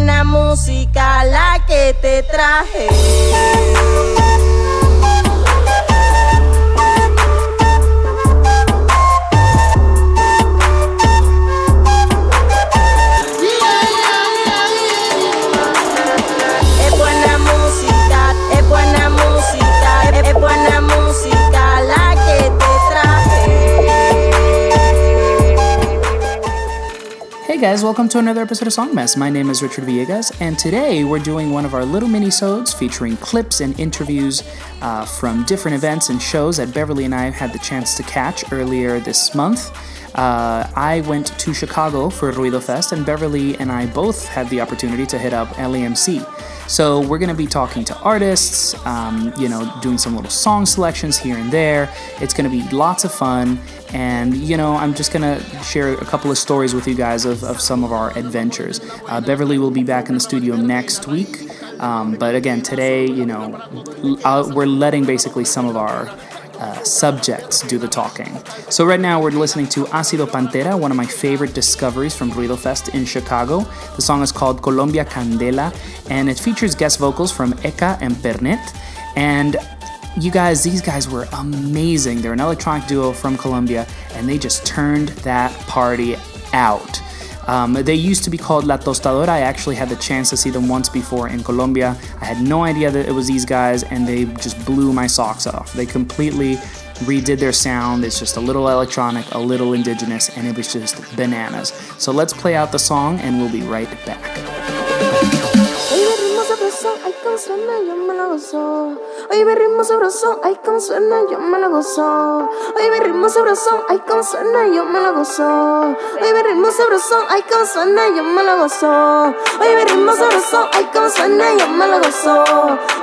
buena música la que te traje. Guys, welcome to another episode of Songmess. My name is Richard Villegas, and today we're doing one of our little mini-sodes featuring clips and interviews uh, from different events and shows that Beverly and I had the chance to catch earlier this month. Uh, I went to Chicago for Ruido Fest, and Beverly and I both had the opportunity to hit up LAMC. So we're gonna be talking to artists, um, you know, doing some little song selections here and there. It's gonna be lots of fun, and you know, I'm just gonna share a couple of stories with you guys of, of some of our adventures. Uh, Beverly will be back in the studio next week, um, but again, today, you know, uh, we're letting basically some of our uh, subjects do the talking. So right now we're listening to Ácido Pantera, one of my favorite discoveries from Ruido Fest in Chicago. The song is called Colombia Candela, and it features guest vocals from Eka and Pernet. And you guys, these guys were amazing. They're an electronic duo from Colombia, and they just turned that party out. Um, they used to be called La Tostadora. I actually had the chance to see them once before in Colombia. I had no idea that it was these guys, and they just blew my socks off. They completely redid their sound. It's just a little electronic, a little indigenous, and it was just bananas. So let's play out the song, and we'll be right back. Con suena yo me lo gozo. Hoy mi ritmo sabrosón, ay con suena yo me lo gozo. Hoy mi ritmo sabrosón, ay con suena yo me lo gozo. Hoy mi ritmo sabrosón, ay con suena yo me lo gozo. Hoy mi ritmo sabrosón, ay con suena yo me lo gozo.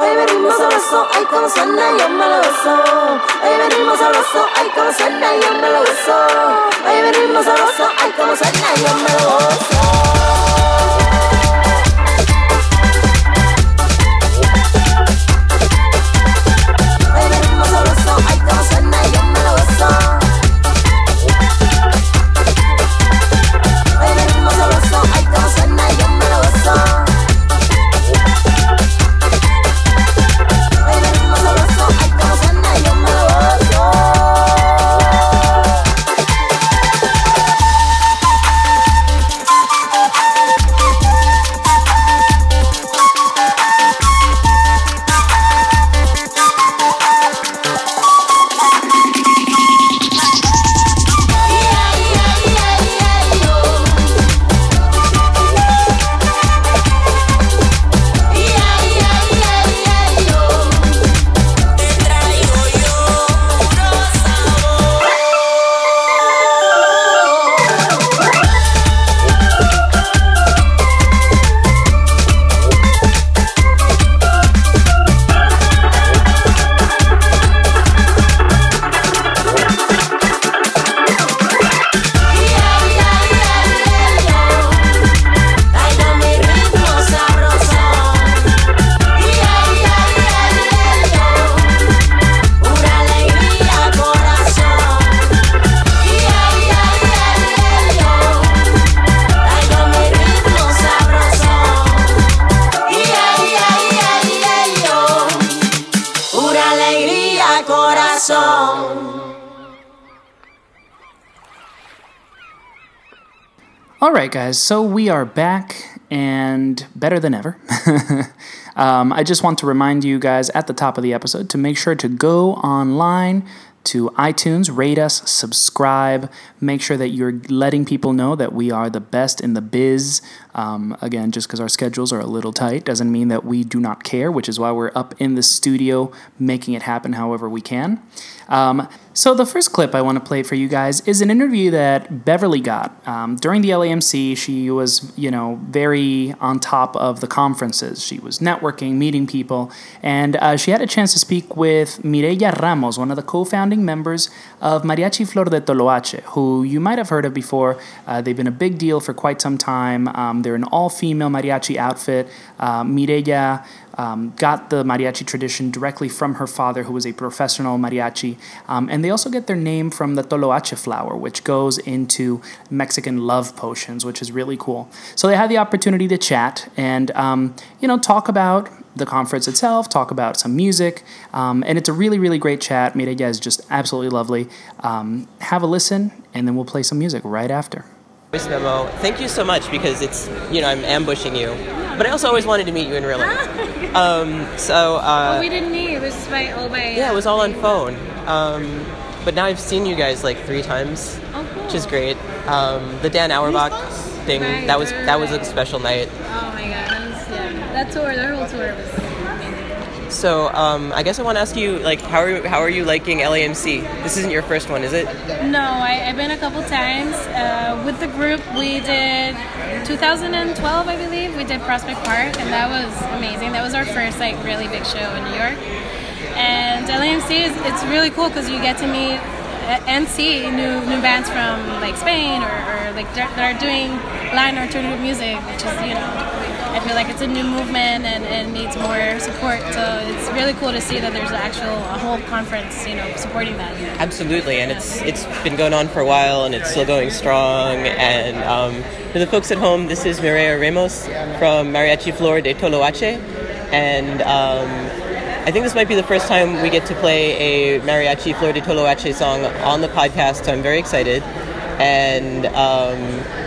Hoy mi ritmo sabrosón, ay con suena yo me lo gozo. Hoy mi ritmo sabrosón, ay con suena yo me lo gozo. Hoy mi ritmo sabrosón, ay con suena yo me lo gozo. All right, guys, so we are back and better than ever. um, I just want to remind you guys at the top of the episode to make sure to go online to iTunes, rate us, subscribe, make sure that you're letting people know that we are the best in the biz. Um, again, just because our schedules are a little tight doesn't mean that we do not care, which is why we're up in the studio making it happen however we can. Um, so, the first clip I want to play for you guys is an interview that Beverly got. Um, during the LAMC, she was, you know, very on top of the conferences. She was networking, meeting people, and uh, she had a chance to speak with Mireya Ramos, one of the co founding members of Mariachi Flor de Toloache, who you might have heard of before. Uh, they've been a big deal for quite some time. Um, They're an all female mariachi outfit. Uh, Mireya um, got the mariachi tradition directly from her father, who was a professional mariachi. Um, and they also get their name from the toloache flower, which goes into Mexican love potions, which is really cool. So they had the opportunity to chat and, um, you know, talk about the conference itself, talk about some music, um, and it's a really, really great chat. Mireya is just absolutely lovely. Um, have a listen, and then we'll play some music right after. Voice memo. Thank you so much because it's you know I'm ambushing you, but I also always wanted to meet you in real life. Um, so uh, Oh, we didn't meet. It was by all by. yeah, it was all on phone. Um, but now I've seen you guys like three times, Oh, cool. which is great. Um, the Dan Auerbach thing Right, that was right, that was a special night. Oh my god, that was yeah. That tour, the whole tour was. So um, I guess I want to ask you like how are you, how are you liking LAMC? This isn't your first one, is it? No, I, I've been a couple times uh, with the group. We did 2012, I believe. We did Prospect Park, and that was amazing. That was our first like really big show in New York. And LAMC is it's really cool because you get to meet and see new new bands from like Spain or, or like that are doing Latin alternative music, which is you know I feel like it's a new movement and it needs more support. So it's really cool to see that there's an actual a whole conference you know supporting that. Absolutely, and it's it's been going on for a while, and it's still going strong. And um, for the folks at home, this is Mireya Ramos from Mariachi Flor de Toloache, and um, I think this might be the first time we get to play a Mariachi Flor de Toloache song on the podcast. So I'm very excited, and. Um,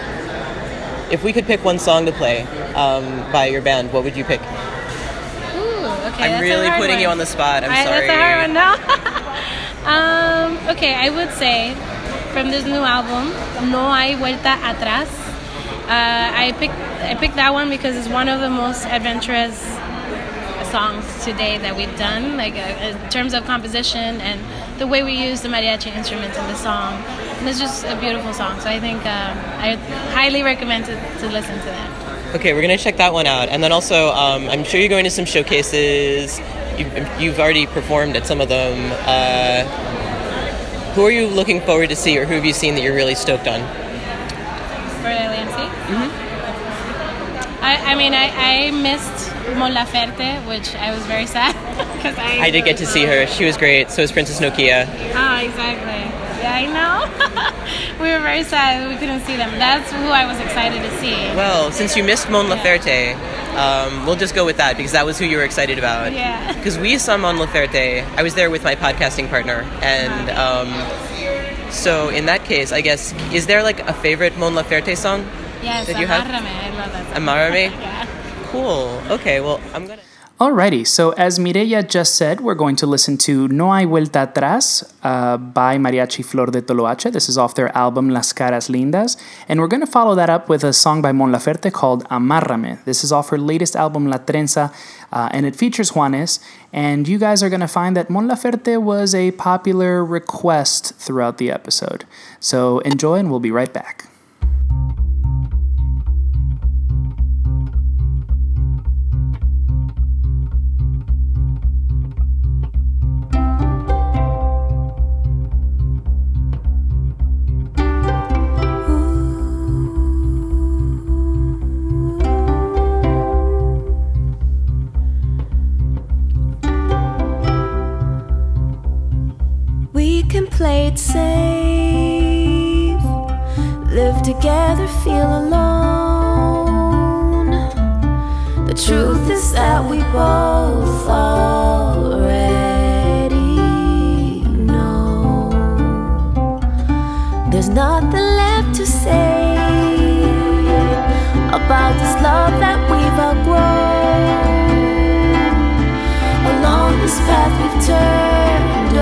if we could pick one song to play um, by your band, what would you pick? Ooh, okay. I'm that's a really hard putting one. you on the spot. I'm I- sorry. That's a hard one now. um, okay, I would say from this new album, No Hay Vuelta Atrás. Uh, I picked I picked that one because it's one of the most adventurous songs today that we've done, like uh, in terms of composition and the way we use the mariachi instruments in the song. And it's just a beautiful song. So I think um, I highly recommend to, to listen to that. Okay, we're gonna check that one out, and then also, um, I'm sure you're going to some showcases. You've, you've already performed at some of them. Uh, who are you looking forward to see, or who have you seen that you're really stoked on? for LAMC. I, I mean, I, I missed Mon Laferte, which I was very sad because I. I did get to see her. She was great. So was Princess Nokia. Ah, exactly. Yeah, I know. we were very sad we couldn't see them. That's who I was excited to see. Well, since you missed Mon Laferte, um, we'll just go with that because that was who you were excited about. Yeah. Because we saw Mon Laferte. I was there with my podcasting partner, and um, so in that case, I guess is there like a favorite Mon Laferte song? Yes, Did you have- I love that. song. Amárrame. Yeah. Cool. Okay. Well, I'm gonna. Alrighty, so as Mireya just said, we're going to listen to No Hay Vuelta Atrás uh, by Mariachi Flor de Toloache. This is off their album Las Caras Lindas. And we're going to follow that up with a song by Mon Laferte called Amárrame. This is off her latest album La Trenza, uh, and it features Juanes. And you guys are going to find that Mon Laferte was a popular request throughout the episode. So enjoy, and we'll be right back. Play it safe, live together, feel alone. The truth is that we both already know. There's nothing left to say about this love that we've outgrown. Along this path we've turned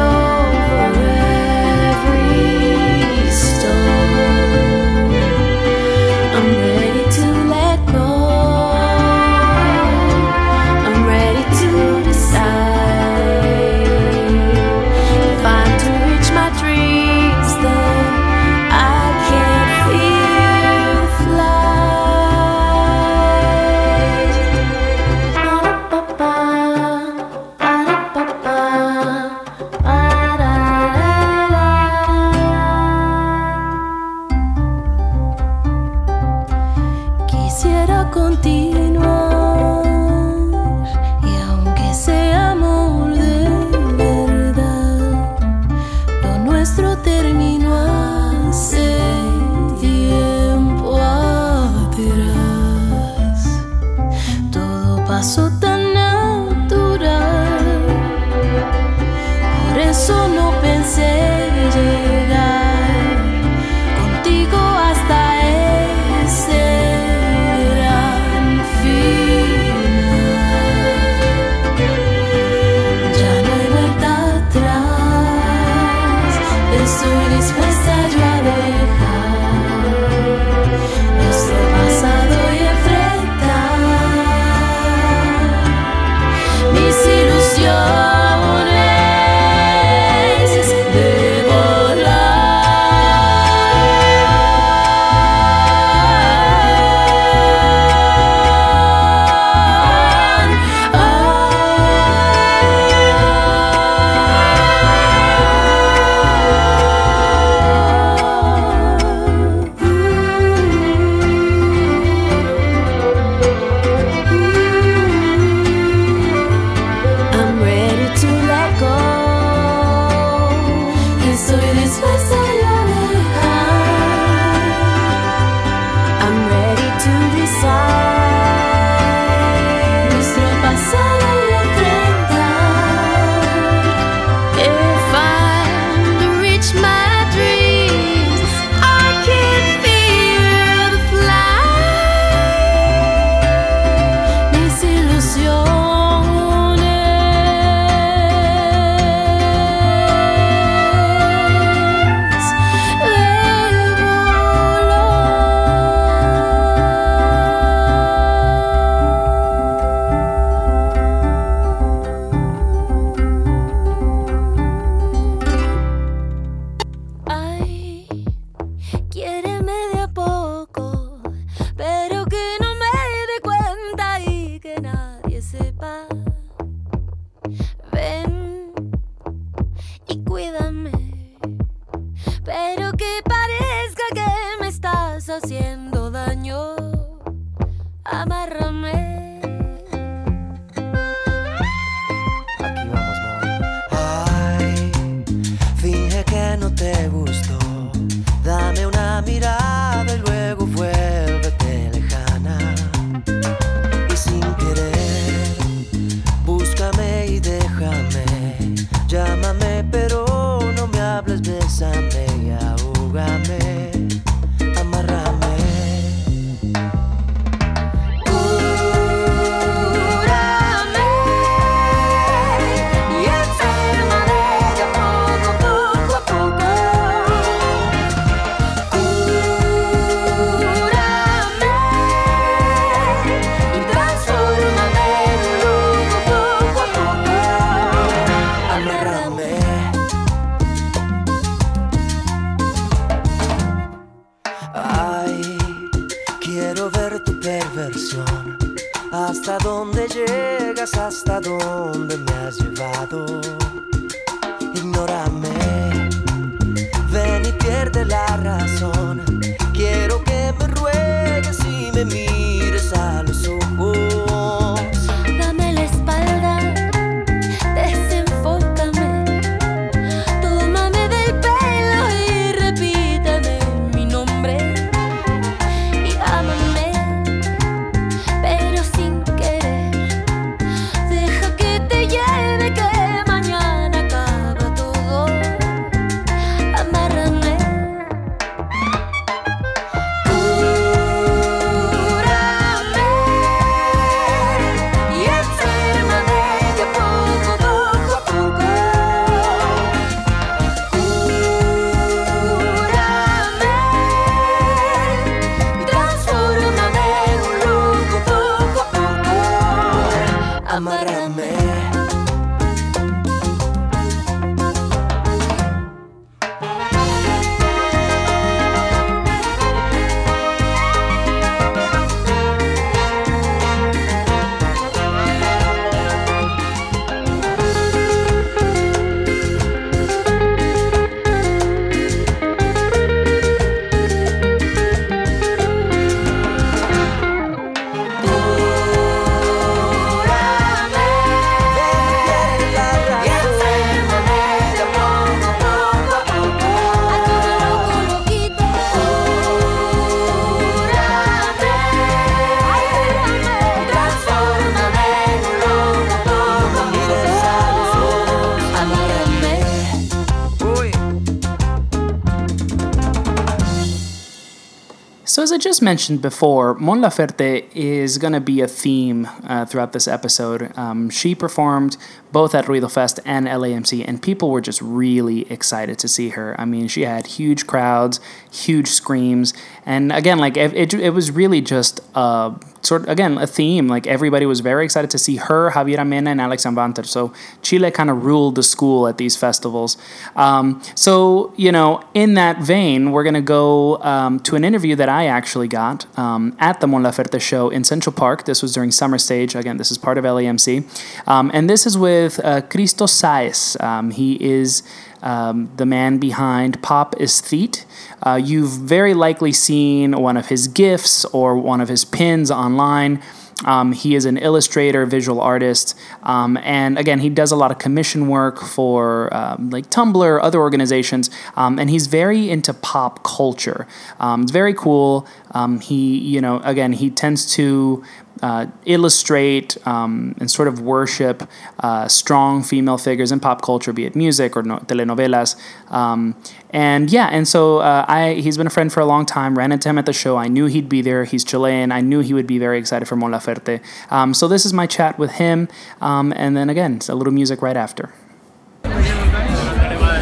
as I just mentioned before, Mon Laferte is going to be a theme uh, throughout this episode. Um, she performed both at Ruido Fest and LAMC, and people were just really excited to see her. I mean, she had huge crowds, huge screams, and again, like it, it, it was really just uh, sort of, again a theme. Like everybody was very excited to see her, Javiera Mena, and Alex Anwandter. So Chile kind of ruled the school at these festivals. Um, so you know, in that vein, we're gonna go um, to an interview that I actually got um, at the Mon Laferte show in Central Park. This was during summer stage. Again, this is part of LAMC, um, and this is with uh, Cristo Saez. Um, he is um, the man behind Pop Aesthete. Uh, you've very likely seen one of his gifts or one of his pins online. Um, he is an illustrator, visual artist, um, and again, he does a lot of commission work for um, like Tumblr, other organizations, um, and he's very into pop culture. Um, it's very cool. Um, he, you know, again, he tends to uh, illustrate um, and sort of worship uh, strong female figures in pop culture, be it music or no- telenovelas. Um, and yeah, and so uh, I he's been a friend for a long time. Ran into him at the show. I knew he'd be there. He's Chilean. I knew he would be very excited for Mon Laferte. Um, so this is my chat with him, um, and then again, a little music right after.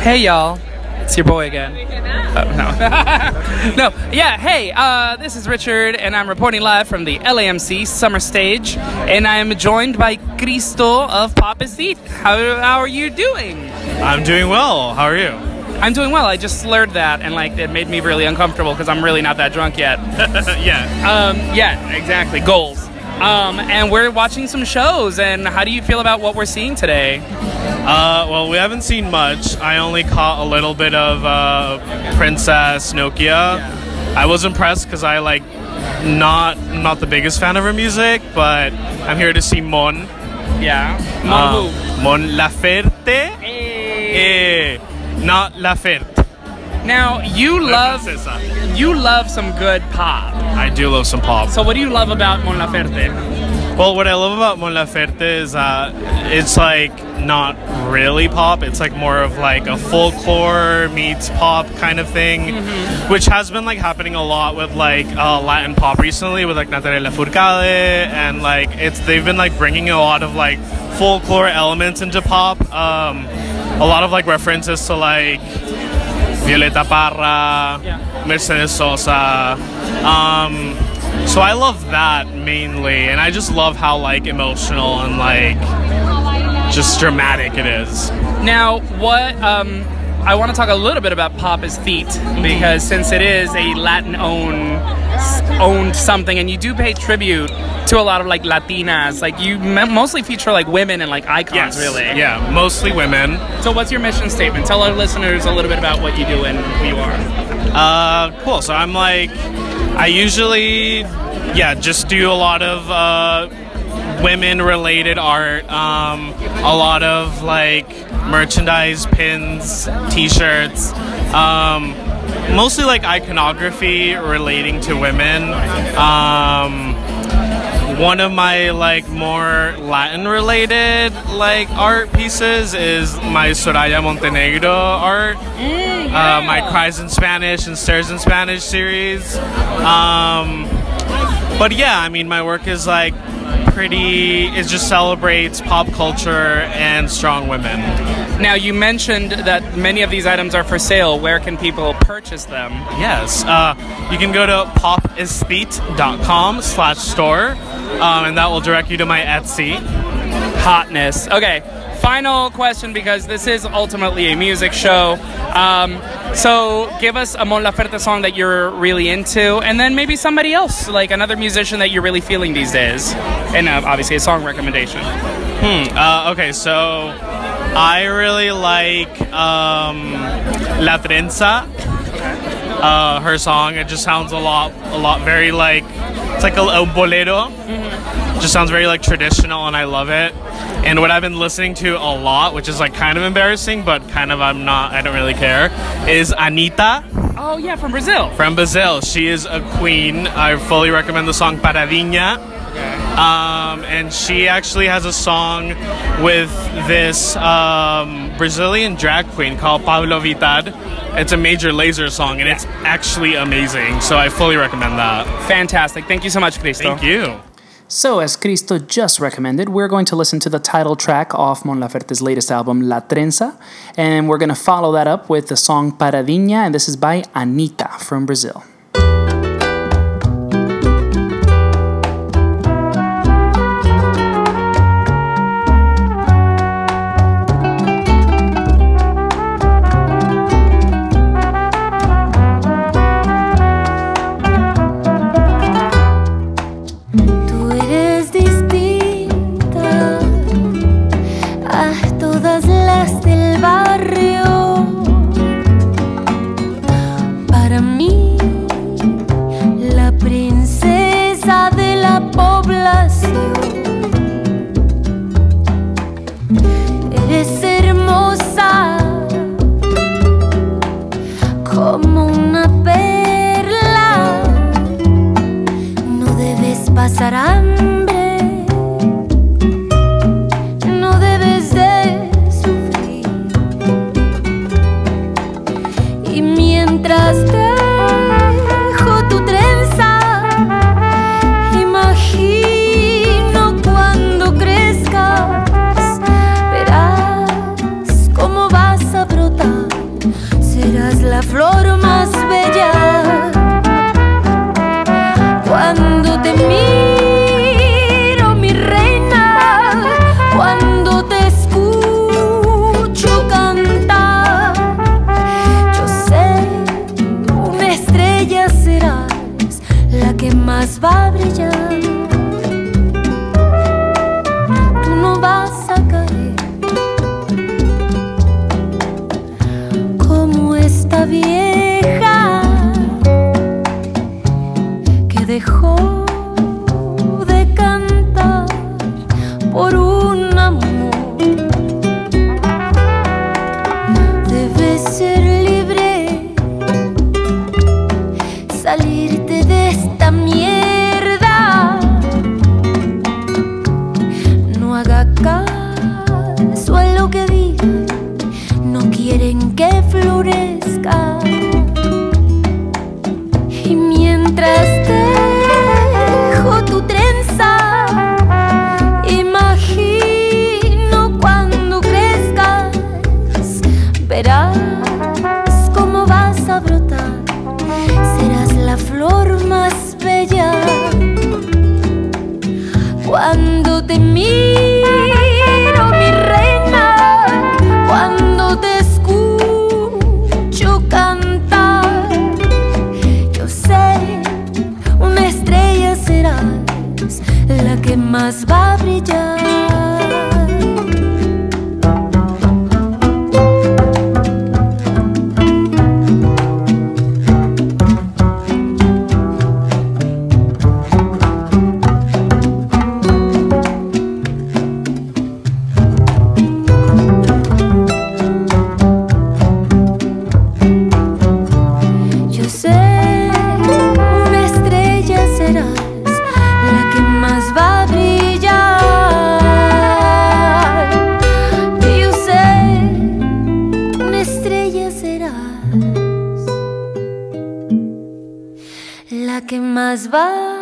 Hey y'all, it's your boy again. Oh, no. no, yeah, hey, uh, this is Richard, and I'm reporting live from the LAMC Summer Stage, and I am joined by Cristo of Pop Aesthete. How, how are you doing? I'm doing well. How are you? I'm doing well. I just slurred that, and like it made me really uncomfortable because I'm really not that drunk yet. yeah. Um, yeah, exactly. Goals. Um, and we're watching some shows. And how do you feel about what we're seeing today? Uh, well, we haven't seen much. I only caught a little bit of uh, Princess Nokia. I was impressed because I like not not the biggest fan of her music, but I'm here to see Mon. Yeah. Um, Mon Laferte. Hey. Eh, not Laferte. Now you love you love some good pop. I do love some pop. So what do you love about Mon Laferte? Well, what I love about Mon Laferte is uh, it's like not really pop. It's like more of like a folklore meets pop kind of thing, which has been like happening a lot with like uh, Latin pop recently with like Natalia Lafourcade and like it's they've been like bringing a lot of like folklore elements into pop. Um, a lot of like references to like Violeta Parra, Yeah. Mercedes Sosa. Um, so I love that mainly, and I just love how like emotional and like just dramatic it is. Now, what um, I want to talk a little bit about Pop Aesthete because since it is a Latin owned owned something, and you do pay tribute to a lot of like Latinas, like you m- mostly feature like women and like icons, really. Yeah, mostly women. So, what's your mission statement? Tell our listeners a little bit about what you do and who you are. Uh, cool. So I'm like, I usually, yeah, just do a lot of uh, women-related art. Um, a lot of like merchandise, pins, T-shirts. Um, mostly like iconography relating to women. Um, one of my like more Latin related like art pieces is my Soraya Montenegro art. Uh, my Cries in Spanish and Stares in Spanish series. Um, but yeah, I mean, my work is like pretty. It just celebrates pop culture and strong women. Now, you mentioned that many of these items are for sale. Where can people purchase them? Yes, uh, you can go to popaesthete.com slash store, um, and that will direct you to my Etsy. hotness. Okay, final question because this is ultimately a music show. Um, so give us a Mon Laferte song that you're really into, and then maybe somebody else, like another musician that you're really feeling these days, and uh, obviously a song recommendation. Uh, okay, so I really like um, La Trenza. Uh, her song, it just sounds a lot, a lot very like it's like a, a bolero. Just sounds very like traditional, and I love it. And what I've been listening to a lot, which is like kind of embarrassing, but kind of I'm not, I don't really care, is Anitta Oh yeah, from Brazil. from Brazil. She is a queen. I fully recommend the song Paradinha. Um, and she actually has a song with this um, Brazilian drag queen called Pabllo Vittar. It's a Major Lazer song, and it's actually amazing. So I fully recommend that. Fantastic. Thank you so much, Cristo. Thank you. So, as Cristo just recommended, we're going to listen to the title track off Mon Laferte's latest album, La Trenza, and we're going to follow that up with the song Paradinha, and this is by Anitta from Brazil. Sara? que más va.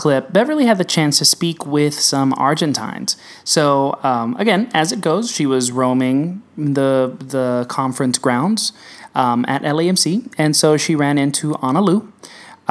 Clip, Beverly had the chance to speak with some Argentines. So, um, again, as it goes, she was roaming the the conference grounds um, at LAMC, and so she ran into Ana Lu.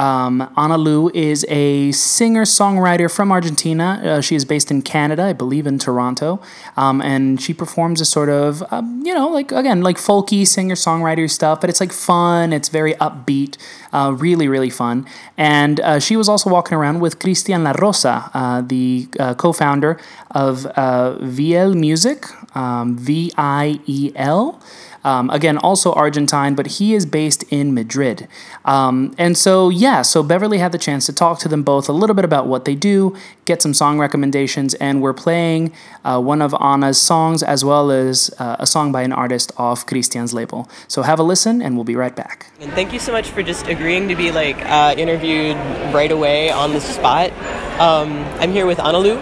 Um, Ana Lu is a singer songwriter from Argentina. Uh, she is based in Canada, I believe in Toronto, um, and she performs a sort of, um, you know, like again, like folky singer songwriter stuff, but it's like fun. It's very upbeat, uh, really, really fun. And uh, she was also walking around with Cristian La Rosa, uh, the uh, co-founder of uh, VL Music, um, V I E L. Um, again, also Argentine, but he is based in Madrid. Um, and so, yeah, so Beverly had the chance to talk to them both a little bit about what they do, get some song recommendations, and we're playing uh, one of Anna's songs as well as uh, a song by an artist off Christian's label. So have a listen, and we'll be right back. And thank you so much for just agreeing to be like uh, interviewed right away on the spot. Um, I'm here with Analu,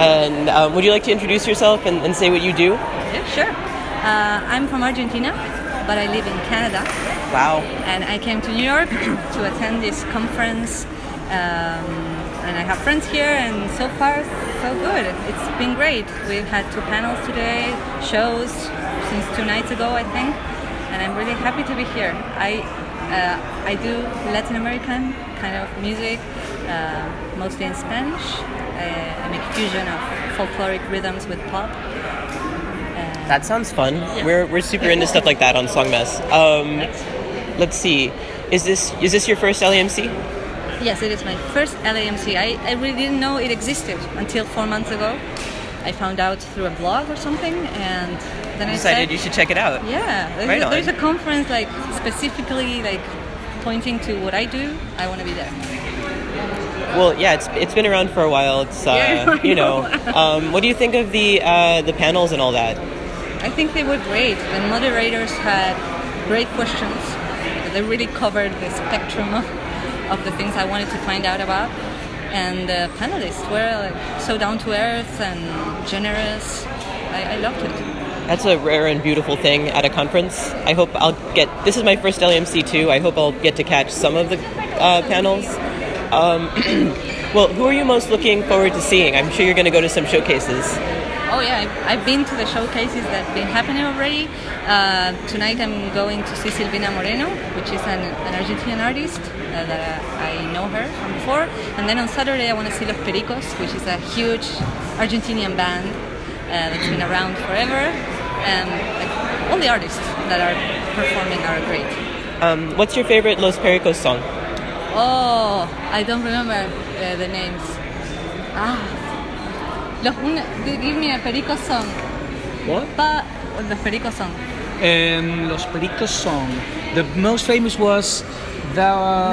and um, would you like to introduce yourself and, and say what you do? Yeah, sure. Uh, I'm from Argentina, but I live in Canada, Wow. and I came to New York to attend this conference. Um, and I have friends here, and so far, so good. It's been great. We've had two panels today, shows since two nights ago, I think, and I'm really happy to be here. I uh, I do Latin American kind of music, uh, mostly in Spanish. Uh, I make fusion of folkloric rhythms with pop. That sounds fun. We're, we're super into stuff like that on Songmess. Um, let's see. Is this is this your first LAMC? Yes, it is my first LAMC. I, I really didn't know it existed until four months ago. I found out through a blog or something, and then I Decided said, you should check it out. "Yeah, there's, Right a, there's a conference like specifically like pointing to what I do. I want to be there." Well, yeah, it's it's been around for a while. It's uh, Yeah, you know. Um, what do you think of the uh, the panels and all that? I think they were great. The moderators had great questions. They really covered the spectrum of, of the things I wanted to find out about. And the panelists were like, so down to earth and generous. I, I loved it. That's a rare and beautiful thing at a conference. I hope I'll get. This is my first LMC too. I hope I'll get to catch some of the uh, panels. Um, well, who are you most looking forward to seeing? I'm sure you're going to go to some showcases. Oh yeah, I've, I've been to the showcases that have been happening already. Uh, tonight I'm going to see Silvina Moreno, which is an, an Argentinian artist uh, that I know her from before. And then on Saturday I want to see Los Pericos, which is a huge Argentinian band uh, that's been around forever. And like, all the artists that are performing are great. Um, what's your favorite Los Pericos song? Oh, I don't remember uh, the names. Ah, Los, una, give me a Perico song. What? Pa, the Perico song. Um, Los Pericos song. The most famous was the. Uh,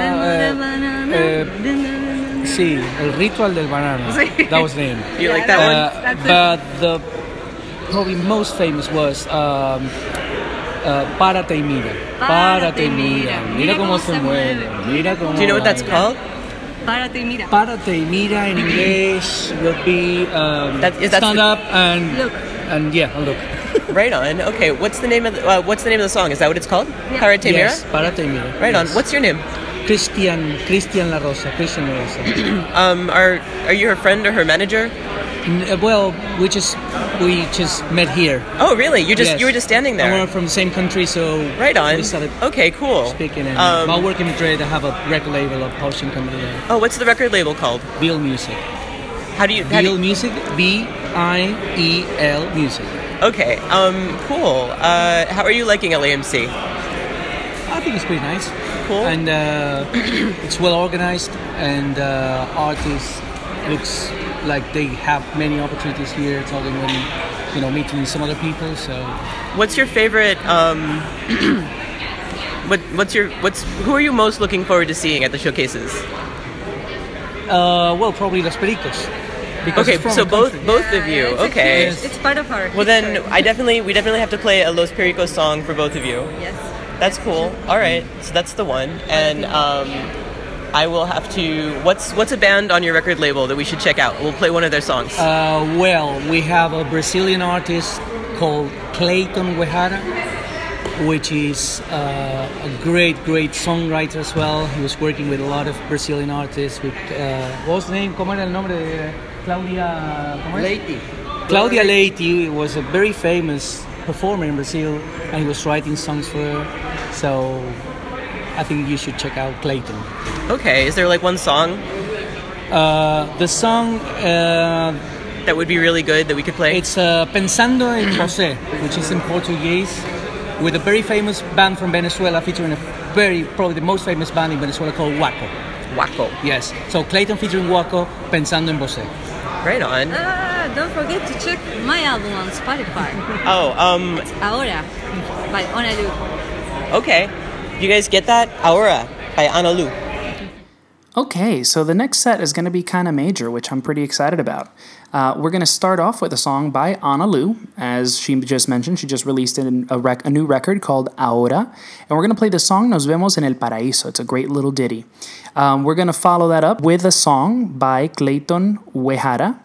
uh, sí, El Ritual del Banano. Sí. That was the name. You like that Uh, one? That's it. but the probably most famous was um, uh, Párate y mira. Párate y mira. Mira cómo se mueve. Mira cómo Do you know what that's called? Párate y mira. Párate y mira in English will be um, That- is that stand the- up and Look. and yeah, look. Right on. Okay, what's the name of the, uh, what's the name of the song? Is that what it's called? Yeah. Parate Mira? Yes, Párate y mira. Right on. What's your name? Christian Christian La Rosa? Christian La Rosa. Um, are are you her friend or her manager? N- uh, well, we just we just met here. Oh, really? You just Yes. you were just standing And there. we're from the same country, so Right on. We started Okay, cool. speaking. And Um, while working in Madrid, I have a record label, a publishing company there. oh, what's the record label called? Biel Music. How do you? How do you Music. B I E L Music. okay. Um, cool. Uh, how are you liking LAMC? I think it's pretty nice. Cool. And uh, it's well organized, and uh, artists looks like they have many opportunities here. Talking and you know meeting some other people. So What's your favorite? Um, what what's your what's who are you most looking forward to seeing at the showcases? uh, well, probably Los Pericos. Because Okay, it's so a both country. both of Yeah, you. it's Okay. huge- it's part of our. Well then. I definitely we definitely have to play a Los Pericos song for both of you. Yes. That's cool. All right, so that's the one, and um, I will have to. What's what's a band on your record label that we should check out? We'll play one of their songs. Uh, well, we have a Brazilian artist called Clayton Wejara, which is uh, a great, great songwriter as well. He was working with a lot of Brazilian artists. With uh, what was the name? ¿Cómo era el nombre de Claudia? ¿cómo era? Claudia Leitte was a very famous performer in Brazil, and he was writing songs for her. So I think you should check out Clayton. Okay, is there like one song Uh, the song. Uh, that would be really good that we could play? It's uh, Pensando en José, which is in Portuguese, with a very famous band from Venezuela featuring a very, probably the most famous band in Venezuela called Guaco. Guaco. Yes. So Clayton featuring Guaco, Pensando en Você. Right on. Ah, don't forget to check my album on Spotify. Oh, um, Ahora, by Onalu. okay. You guys get that? Aura by Analu. Okay, so the next set is going to be kind of major, which I'm pretty excited about. Uh, we're going to start off with a song by Ana Lu. As she just mentioned, she just released a, rec- a new record called Ahora. And we're going to play the song Nos Vemos en el Paraíso. It's a great little ditty. Um, we're going to follow that up with a song by Clayton Wejara.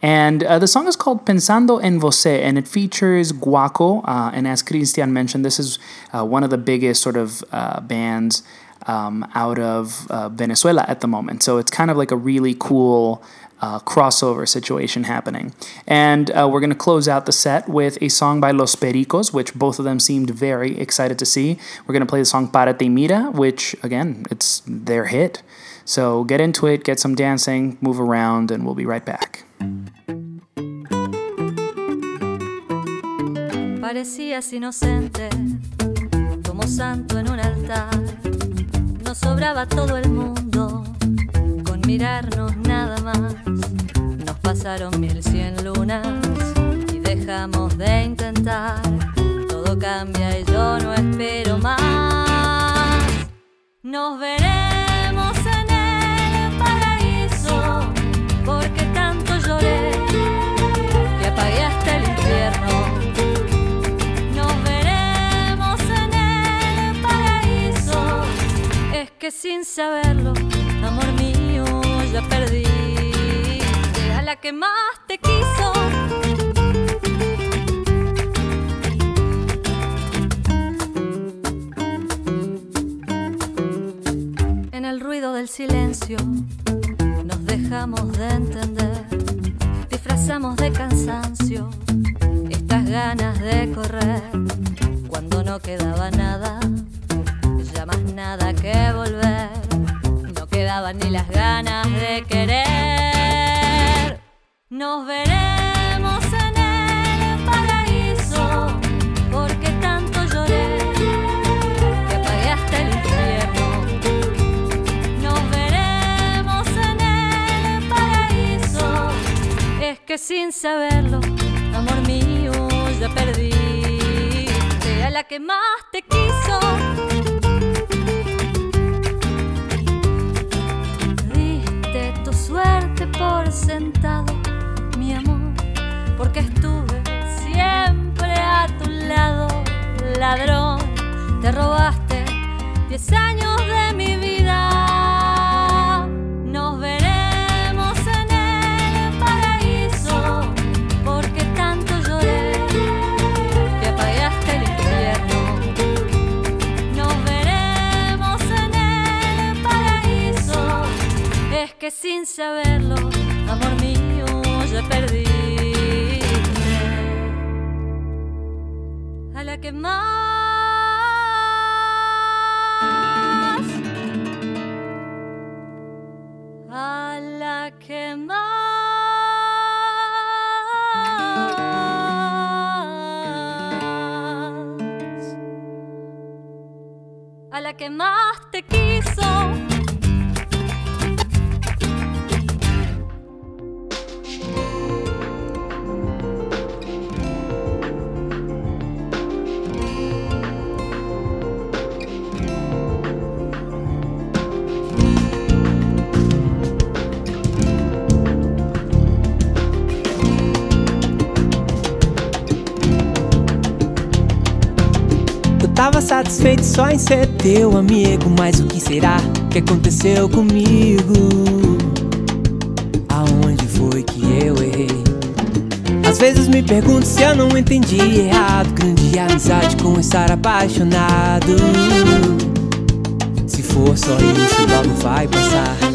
And uh, the song is called Pensando en Você, and it features Guaco. Uh, and as Christian mentioned, this is uh, one of the biggest sort of uh, bands um, out of uh, Venezuela at the moment. So it's kind of like a really cool uh, crossover situation happening. And uh, we're going to close out the set with a song by Los Pericos, which both of them seemed very excited to see. We're going to play the song Para Te Mira, which, again, it's their hit. So get into it, get some dancing, move around, and we'll be right back. Parecías inocente, como santo en un altar. Nos sobraba todo el mundo, con mirarnos nada más. Nos pasaron mil cien lunas y dejamos de intentar. Todo cambia y yo no espero más. Nos veremos sin saberlo, amor mío, ya perdí. A la que más te quiso. En el ruido del silencio nos dejamos de entender, disfrazamos de cansancio estas ganas de correr cuando no quedaba nada, más nada que volver, no quedaban ni las ganas de querer. Nos veremos en el paraíso porque tanto lloré que apagué hasta el infierno. Nos veremos en el paraíso. Es que sin saberlo, amor mío, ya perdiste a la que más sentado, mi amor, porque estuve siempre a tu lado, ladrón. Te robaste diez años de mi vida. Nos veremos en el paraíso, porque tanto lloré que apagué hasta el infierno. Nos veremos en el paraíso. Es que sin saberlo, ya perdí. A la que más. A la que más. A la que más te quiso tava satisfeito só em ser teu amigo, mas o que será que aconteceu comigo? Aonde foi que eu errei? Às vezes me pergunto se eu não entendi errado. Grande amizade com estar apaixonado. Se for só isso, logo vai passar.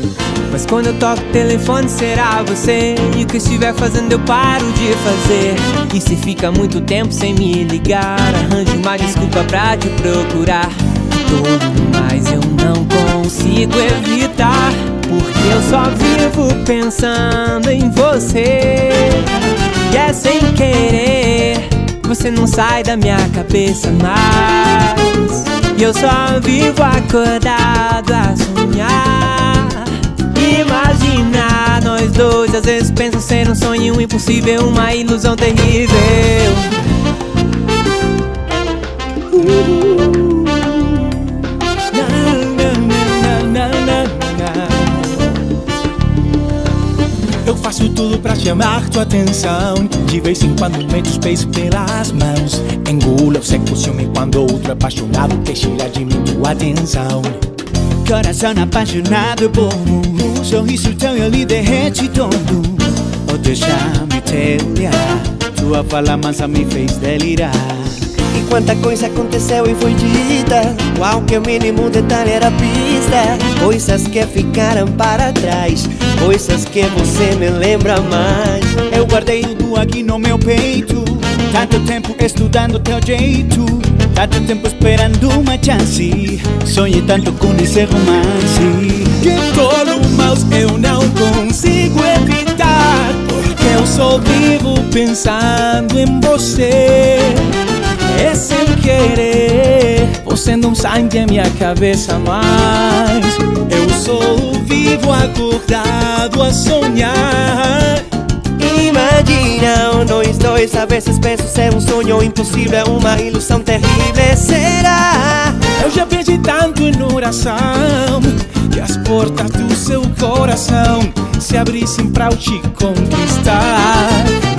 Mas quando eu toco o telefone, será você? E o que estiver fazendo, eu paro de fazer. E se fica muito tempo sem me ligar, arranje uma desculpa pra te procurar. Todo mais eu não consigo evitar. Porque eu só vivo pensando em você. E é sem querer, você não sai da minha cabeça mais. E eu só vivo acordado a sonhar. Dois, às vezes penso ser um sonho impossível, uma ilusão terrível. Eu faço tudo pra chamar tua atenção. De vez em quando meto os pés pelas mãos. Engulo o seco ciúme quando outro apaixonado quer tirar de mim tua atenção. Coração apaixonado por um sorriso teu ele derrete todo. Oh, deixa-me te olhar. Tua fala mansa me fez delirar. E quanta coisa aconteceu e foi dita Qualquer mínimo detalhe era pista Coisas que ficaram para trás Coisas que você me lembra mais Eu guardei tudo aqui no meu peito. Tanto tempo estudando teu jeito. Tanto tempo esperando uma chance. Sonhei tanto com esse romance. Que tolo, mas eu não consigo evitar. Porque eu só vivo pensando em você. É sem querer, você não sai da minha cabeça mais. Eu só vivo acordado a sonhar. Imagina nós dois A vezes penso ser um sonho impossível Uma ilusão terrível Será? Eu já perdi tanto em oração Que as portas do seu coração Se abrissem pra eu te conquistar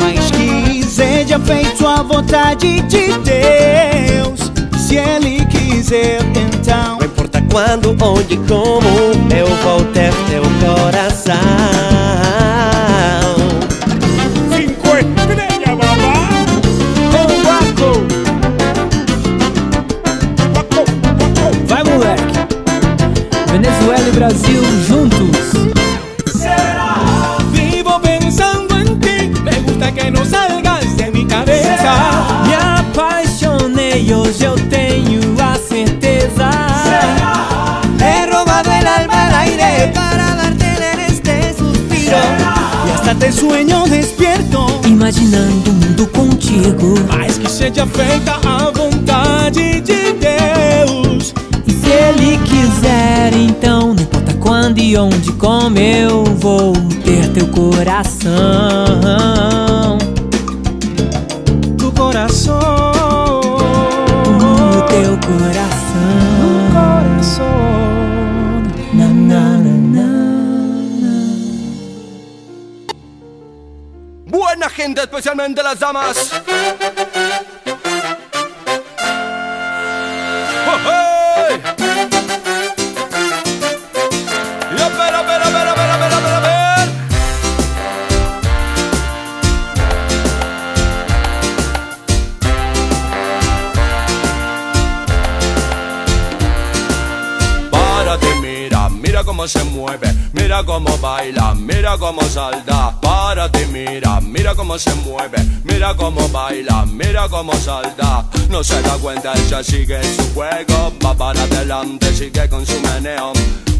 Mas quiser já feito a vontade de Deus. Se Ele quiser, então. Não importa quando, onde, como Eu vou ter teu coração Brasil juntos. Será? Vivo pensando em ti, me gusta que no salgas de mi cabeza. Será? Me apaixonei, hoje eu tenho a certeza. Será? He roubado el alma al aire para darte en este suspiro. Será? E hasta te sueño despierto, imaginando o mundo contigo. Mas que seja feita a vontade de Deus. Se ele quiser, então não importa quando e onde, como eu vou ter teu coração. Do coração. O teu coração. Coração. Na, na, na, na. Buena gente, especialmente las damas. Cómo se mueve, mira cómo baila, mira cómo salta. Párate, mira, mira cómo se mueve, mira cómo baila, mira cómo salta. No se da cuenta, ella sigue su juego, va para adelante, sigue con su meneo.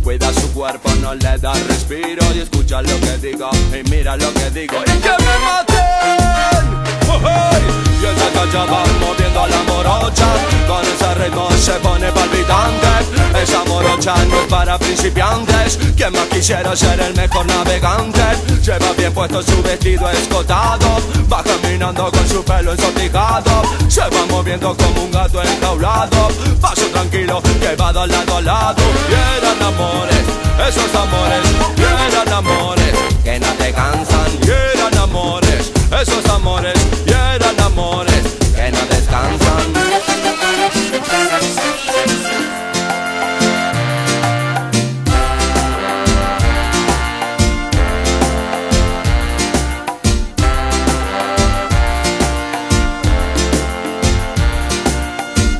Cuida su cuerpo, no le da respiro y escucha lo que digo y mira lo que digo y que me maten. Oh. Y ella callaba moviendo a la morocha. Con ese ritmo se pone palpitante. Esa morocha no es para principiantes. Quien más quisiera ser el mejor navegante. Lleva bien puesto su vestido escotado. Va caminando con su pelo ensortijado Se va moviendo como un gato enjaulado. Paso tranquilo va de lado a lado. Y eran amores, esos amores. Y eran amores que no te cansan. Y eran amores, esos amores Y eran amores que no descansan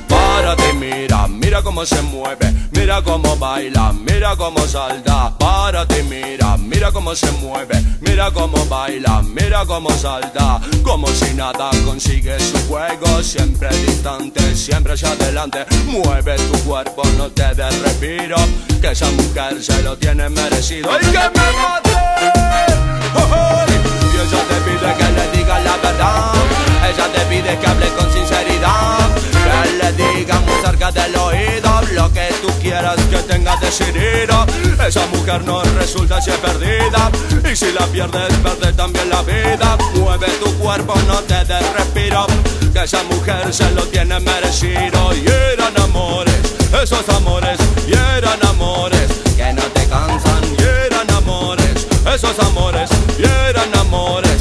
Párate mira, mira cómo se mueve, mira cómo baila, mira cómo salta. Párate mira, mira cómo se mueve, mira cómo baila, mira cómo salta. Como si nada consigue su juego, siempre distante, siempre hacia adelante. Mueve tu cuerpo, no te des respiro, que esa mujer se lo tiene merecido. ¡Y que me mate! ¡Oh, oh! Y ella te pide que le digas la verdad, ella te pide que hable con sinceridad. Que le diga muy cerca del oído lo que tú quieras que tenga decidido. Esa mujer no resulta si es perdida. Y si la pierdes, pierde también la vida. Mueve tu cuerpo, no te des respiro. Que esa mujer se lo tiene merecido. Y eran amores, esos amores, y eran amores que no te cansan. Y eran amores, esos amores, y eran amores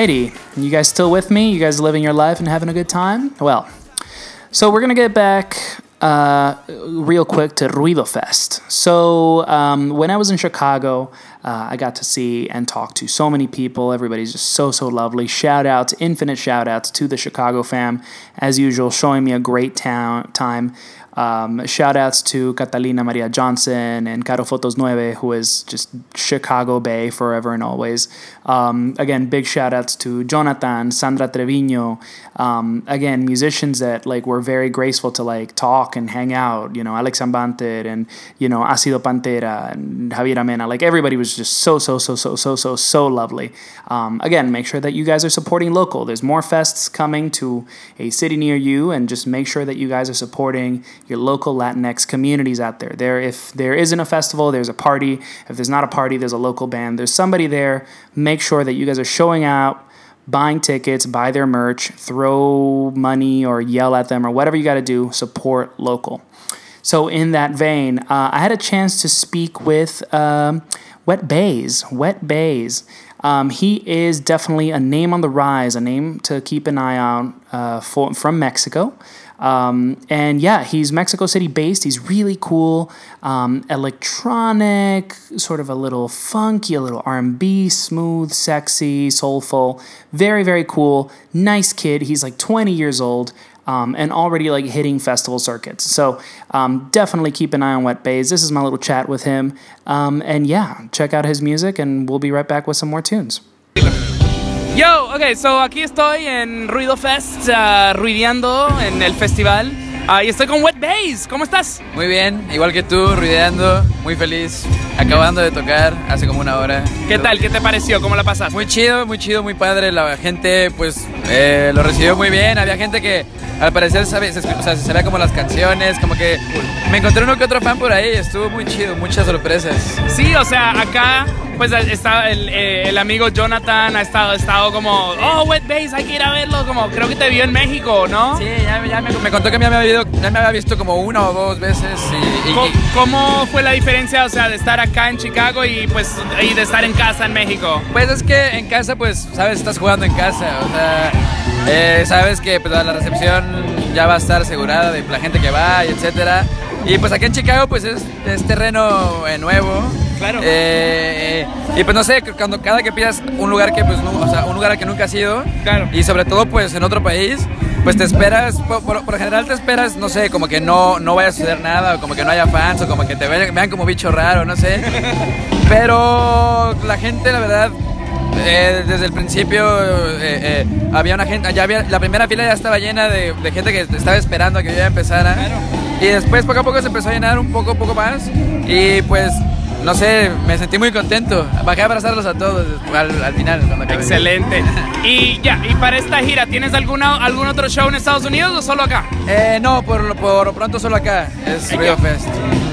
Alrighty. You guys still with me? You guys living your life and having a good time? Well, so we're to get back uh, real quick to Ruido Fest. So um, when I was in Chicago, uh, I got to see and talk to so many people. Everybody's just so, so lovely. Shout outs, infinite shout outs to the Chicago fam, as usual, showing me a great town, time. Um, shout outs to Catalina Maria Johnson and Caro Fotos Nueve, who is just Chicago Bay forever and always. Um, again, big shout outs to Jonathan, Sandra Trevino. Um, again, musicians that like were very graceful to like talk and hang out. You know, Alex Anwandter and you know Ácido Pantera and Javiera Mena. Like everybody was just so so so so so so so lovely. Um, again, make sure that you guys are supporting local. There's more fests coming to a city near you, and just make sure that you guys are supporting your local Latinx communities out there. There, if there isn't a festival, there's a party. If there's not a party, there's a local band. There's somebody there. Make sure that you guys are showing out, buying tickets, buy their merch, throw money or yell at them or whatever you got to do. Support local. So, in that vein, uh, I had a chance to speak with um, Wet Baes. Wet Baes. Um, he is definitely a name on the rise, a name to keep an eye on uh, for, from Mexico. Um, and yeah, he's Mexico City based. He's really cool, um, electronic, sort of a little funky, a little R&B, smooth, sexy, soulful. Very, very cool. Nice kid. He's like 20 years old. Um, and already like hitting festival circuits. So um, definitely keep an eye on Wet Baes. This is my little chat with him. Um, and yeah, check out his music, and we'll be right back with some more tunes. Yo, ok, so aquí estoy en Ruido Fest, uh, ruideando en el festival. Ah, y estoy con Wet Bass. ¿Cómo estás? Muy bien, igual que tú, ruideando, muy feliz, acabando de tocar hace como una hora. ¿Qué tal? ¿Qué te pareció? ¿Cómo la pasaste? Muy chido, muy chido, muy padre. La gente, pues, eh, lo recibió muy bien. Había gente que, al parecer, sabe, se, o sea, se sabía como las canciones, como que me encontré uno que otro fan por ahí. Estuvo muy chido, muchas sorpresas. Sí, o sea, acá pues está el, eh, el amigo Jonathan ha estado, ha estado como, oh, Wet Bass, hay que ir a verlo, como creo que te vio en México, ¿no? Sí, ya, ya me, me contó que me había, visto, ya me había visto como una o dos veces. Y, y- ¿Cómo, fue la diferencia, o sea, de estar acá en Chicago y pues y de estar en casa en México? Pues es que en casa, pues, sabes, estás jugando en casa. O sea, eh, sabes que pues, la recepción ya va a estar asegurada de la gente que va y etcétera. Y pues aquí en Chicago, pues es, es terreno eh, nuevo. Claro. Eh, y pues no sé, cuando cada que pidas un lugar que pues, no- o sea, un lugar al que nunca has ido. Claro. Y sobre todo, pues en otro país. Pues te esperas, por, por- general te esperas, no sé, como que no, no vaya a suceder nada, o como que no haya fans, o como que te vean, vean como bicho raro, no sé. Pero la gente, la verdad, eh, desde el principio eh, eh, había una gente, ya había, la primera fila ya estaba llena de, de gente que estaba esperando a que yo ya empezara. Y después poco a poco se empezó a llenar un poco, poco más. Y pues, no sé, me sentí muy contento. Bajé a abrazarlos a todos al, al final. Cuando acabé. Excelente. Y ya, y para esta gira, ¿tienes alguna, algún otro show en Estados Unidos o solo acá? Eh, no, por, lo- por pronto solo acá. Es Rio Fest.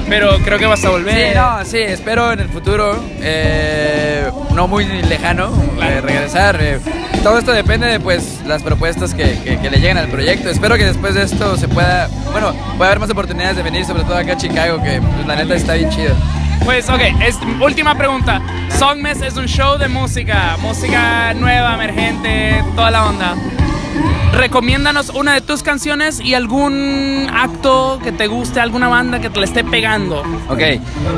Pero creo que vas a volver. Sí, no, sí, espero en el futuro, eh, no muy lejano, eh, regresar. eh. todo esto depende de pues las propuestas que, que- que le lleguen al proyecto. Espero que después de esto se pueda, bueno, pueda haber más oportunidades de venir, sobre todo acá a Chicago, que pues, la neta está bien chido. Pues ok, es, última pregunta. Songmes es un show de música, música nueva, emergente, toda la onda. Recomiéndanos una de tus canciones y algún acto que te guste, alguna banda que te le esté pegando. Ok,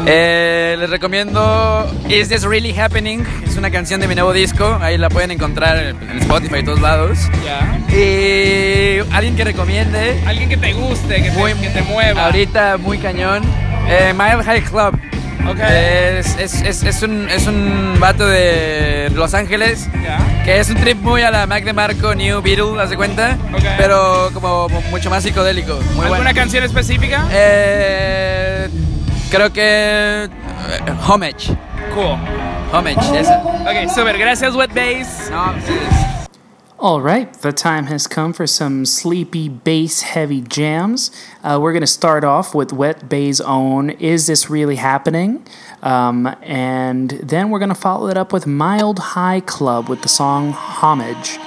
eh, les recomiendo Is This Really Happening? Es una canción de mi nuevo disco, ahí la pueden encontrar en Spotify y todos lados. Ya. Y alguien que recomiende. Alguien que te guste, que, te, que te mueva. Ahorita muy cañón. Eh, Mile High Club. Ok. Es, es, es, es un, es un vato de Los Ángeles que es un trip muy a la Mac de Marco, New Beatle, ¿haz de cuenta? Ok. Pero como mucho más psicodélico. Muy ¿Alguna bueno. canción específica? Eh, creo que. eh, Homage. Cool. Homage, esa. Ok, super. Gracias, Wet Bass. No, All right, the time has come for some sleepy bass heavy jams. Uh, we're going to start off with Wet Baes' own Is This Really Happening? Um, and then we're going to follow it up with Mild High Club with the song Homage.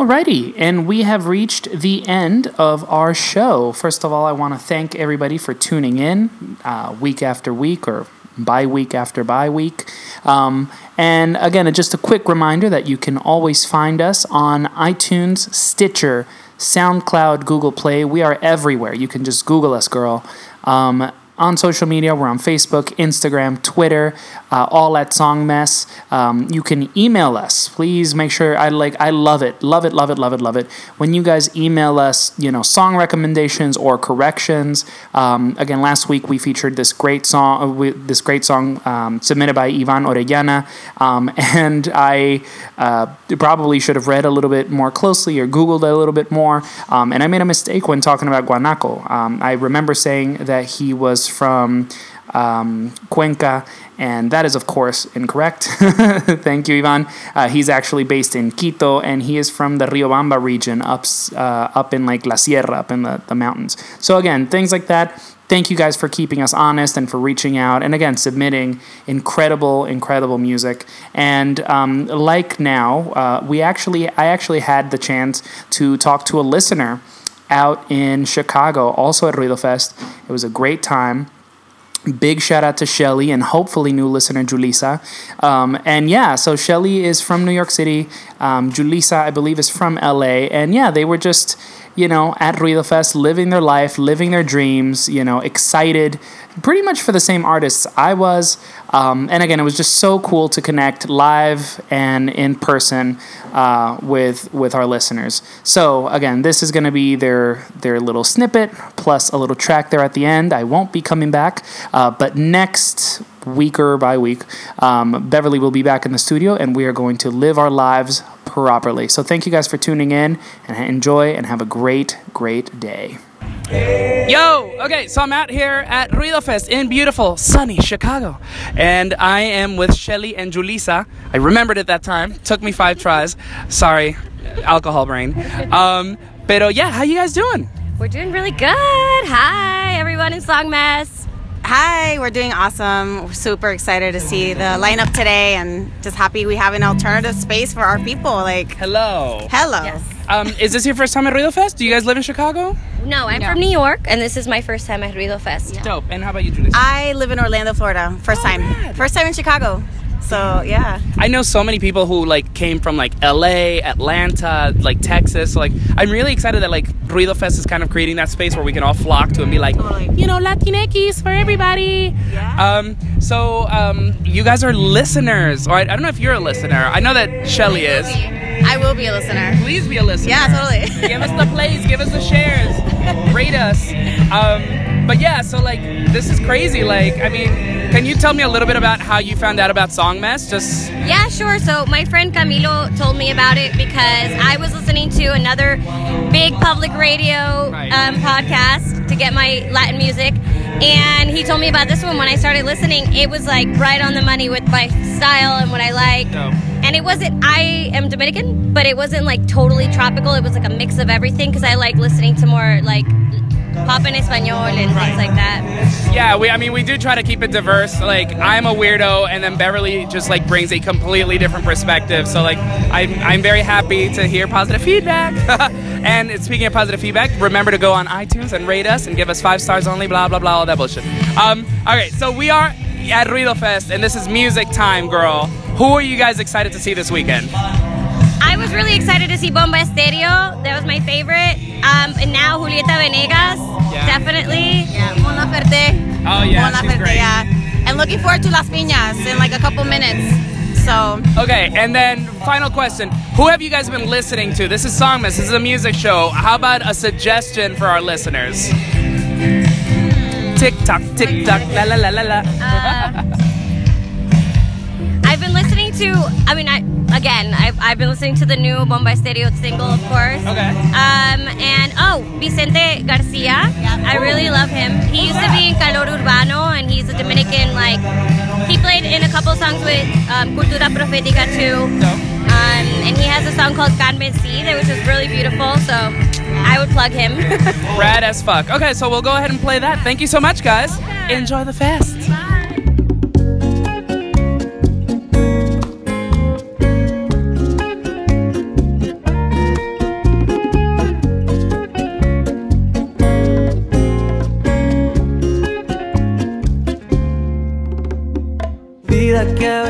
Alrighty, and we have reached the end of our show. First of all, I want to thank everybody for tuning in uh, week after week, or bye week after bye week. Um, and again, just a quick reminder that you can always find us on iTunes, Stitcher, SoundCloud, Google Play. We are everywhere. You can just Google us, girl. Um, on social media, we're on Facebook, Instagram, Twitter, uh, all at Songmess. Um, you can email us. Please make sure I like. I love it, love it, love it, love it, love it. When you guys email us, you know, song recommendations or corrections. Um, again, last week we featured this great song, uh, this great song um, submitted by Ivan Orellana, um, and I uh, probably should have read a little bit more closely or Googled a little bit more. Um, and I made a mistake when talking about Guanaco. Um, I remember saying that he was from um, Cuenca, and that is, of course, incorrect. Thank you, Ivan. Uh, he's actually based in Quito, and he is from the Riobamba region, up, uh, up in like La Sierra, up in the, the mountains. So, again, things like that. Thank you guys for keeping us honest and for reaching out and again submitting incredible, incredible music. And um, like now, uh, we actually, I actually had the chance to talk to a listener out in Chicago, also at Ruido Fest. It was a great time. Big shout out to Shelly and hopefully new listener Julissa. Um, and yeah, so Shelly is from New York City. Um, Julissa, I believe, is from LA. And yeah, they were just, you know, at Ruido Fest, living their life, living their dreams, you know, excited pretty much for the same artists I was. Um, and again, it was just so cool to connect live and in person uh, with with our listeners. So again, this is going to be their their little snippet plus a little track there at the end. I won't be coming back, uh, but next week or by week, um, Beverly will be back in the studio, and we are going to live our lives properly. So thank you guys for tuning in, and enjoy and have a great great day. Yo, okay, so I'm out here at Ruido Fest in beautiful, sunny Chicago. And I am with Shelly and Julissa. I remembered it that time. Took me five tries. Sorry, alcohol brain. Um, pero yeah, how you guys doing? We're doing really good. Hi, everyone in Songmess. Hi, we're doing awesome. We're super excited to see the lineup today and just happy we have an alternative space for our people. Like, hello. Hello. Um, is this your first time at Ruido Fest? Do you guys live in Chicago? No, I'm from New York, and this is my first time at Ruido Fest. Dope. And how about you, Julissa? I live in Orlando, Florida. First time. First time in Chicago. So, yeah. I know so many people who like came from like LA, Atlanta, like Texas. So, like I'm really excited that like Ruido Fest is kind of creating that space where we can all flock to and be like, you know, Latinx for everybody. Yeah. Um, so um, you guys are listeners, or I, I don't know if you're a listener. I know that Shelly is. I will be a listener. Please be a listener. Yeah, totally. give us the plays, give us the shares, rate us. Um, but yeah, so like this is crazy. Like, I mean, can you tell me a little bit about how you found out about Songmess? Just Yeah, sure. So my friend Camilo told me about it because I was listening to another big public radio um, podcast to get my Latin music, and he told me about this one. When I started listening, it was like right on the money with my style and what I like. And it wasn't. I am Dominican, but it wasn't like totally tropical. It was like a mix of everything because I like listening to more like pop en español and things like that. Yeah, we. I mean, we do try to keep it diverse. Like, I'm a weirdo, and then Beverly just like brings a completely different perspective. So, like, I'm I'm very happy to hear positive feedback. and speaking of positive feedback, remember to go on iTunes and rate us and give us five stars only. Blah blah blah, all that bullshit. Um. All right, so we are at Ruido Fest, and this is music time, girl. Who are you guys excited to see this weekend? I was really excited to see Bomba Estéreo. That was my favorite. Um, and now Julieta Venegas, definitely. Yeah, Mon Laferte. Oh yeah, Mon she's Laferte, great. yeah. And looking forward to Las Piñas in like a couple minutes. So, Okay, and then final question: Who have you guys been listening to? This is Songmess. This is a music show. How about a suggestion for our listeners? Tick tock, tick tock, la la la la la. I've been listening to, I mean, I again, I've, I've been listening to the new Bomba Estéreo single, of course. Okay. Um, and oh, Vicente Garcia. I really love him. He used to be in Calor Urbano, and he's a Dominican, like, he played in a couple songs with um, Cultura Profética too. Um, and he has a song called Carmesí, which is really beautiful, so I would plug him. Rad as fuck. Okay, so we'll go ahead and play that. Thank you so much, guys. Enjoy the fest. Vida que